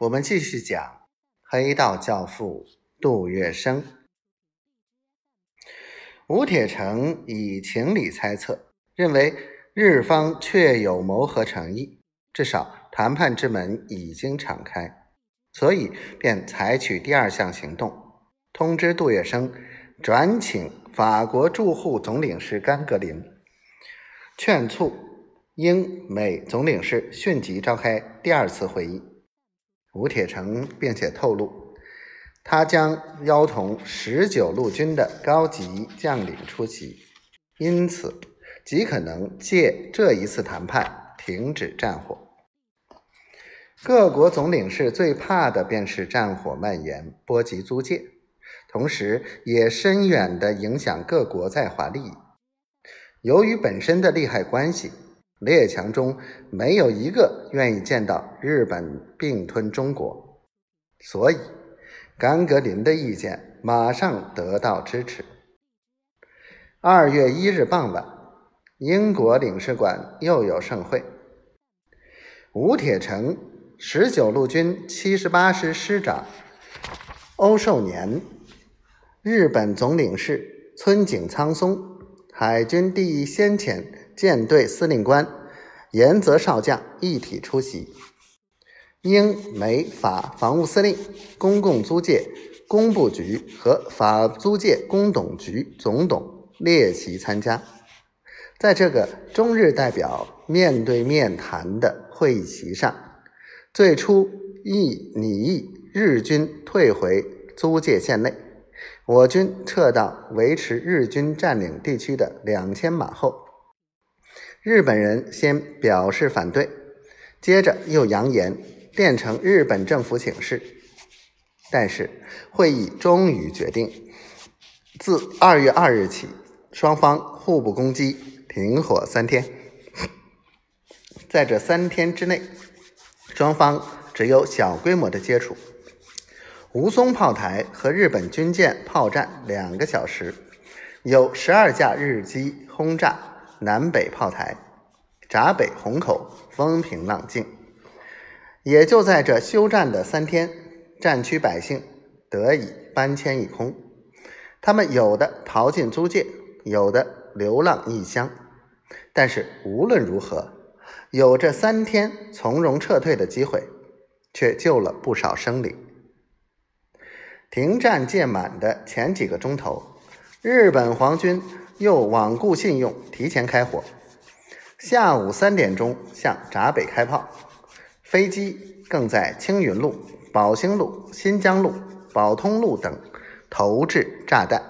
我们继续讲黑道教父杜月笙。吴铁城以情理猜测，认为日方确有谋和诚意，至少谈判之门已经敞开，所以便采取第二项行动，通知杜月笙转请法国驻沪总领事甘格林，劝促英美总领事迅即召开第二次会议。吴铁城并且透露，他将邀同十九路军的高级将领出席，因此极可能借这一次谈判停止战火。各国总领事最怕的便是战火蔓延，波及租界，同时也深远的影响各国在华利益。由于本身的利害关系。列强中没有一个愿意见到日本并吞中国，所以甘格林的意见马上得到支持。二月一日傍晚，英国领事馆又有盛会。吴铁城十九路军七十八师师长欧寿年，日本总领事村井苍松，海军第一先遣。舰队司令官、岩泽少将一体出席，英美法防务司令、公共租界工部局和法租界工董局总董列席参加。在这个中日代表面对面谈的会议席上，最初意拟议日军退回租界线内，我军撤到维持日军占领地区的两千码后。日本人先表示反对，接着又扬言电呈日本政府请示。但是会议终于决定，自二月二日起，双方互不攻击，停火三天。在这三天之内，双方只有小规模的接触。吴淞炮台和日本军舰炮战两个小时，有十二架日机轰炸。南北炮台，闸北虹口风平浪静。也就在这休战的三天，战区百姓得以搬迁一空。他们有的逃进租界，有的流浪异乡。但是无论如何，有这三天从容撤退的机会，却救了不少生灵。停战届满的前几个钟头，日本皇军。又罔顾信用，提前开火。下午三点钟向闸北开炮，飞机更在青云路、宝兴路、新疆路、宝通路等投掷炸弹。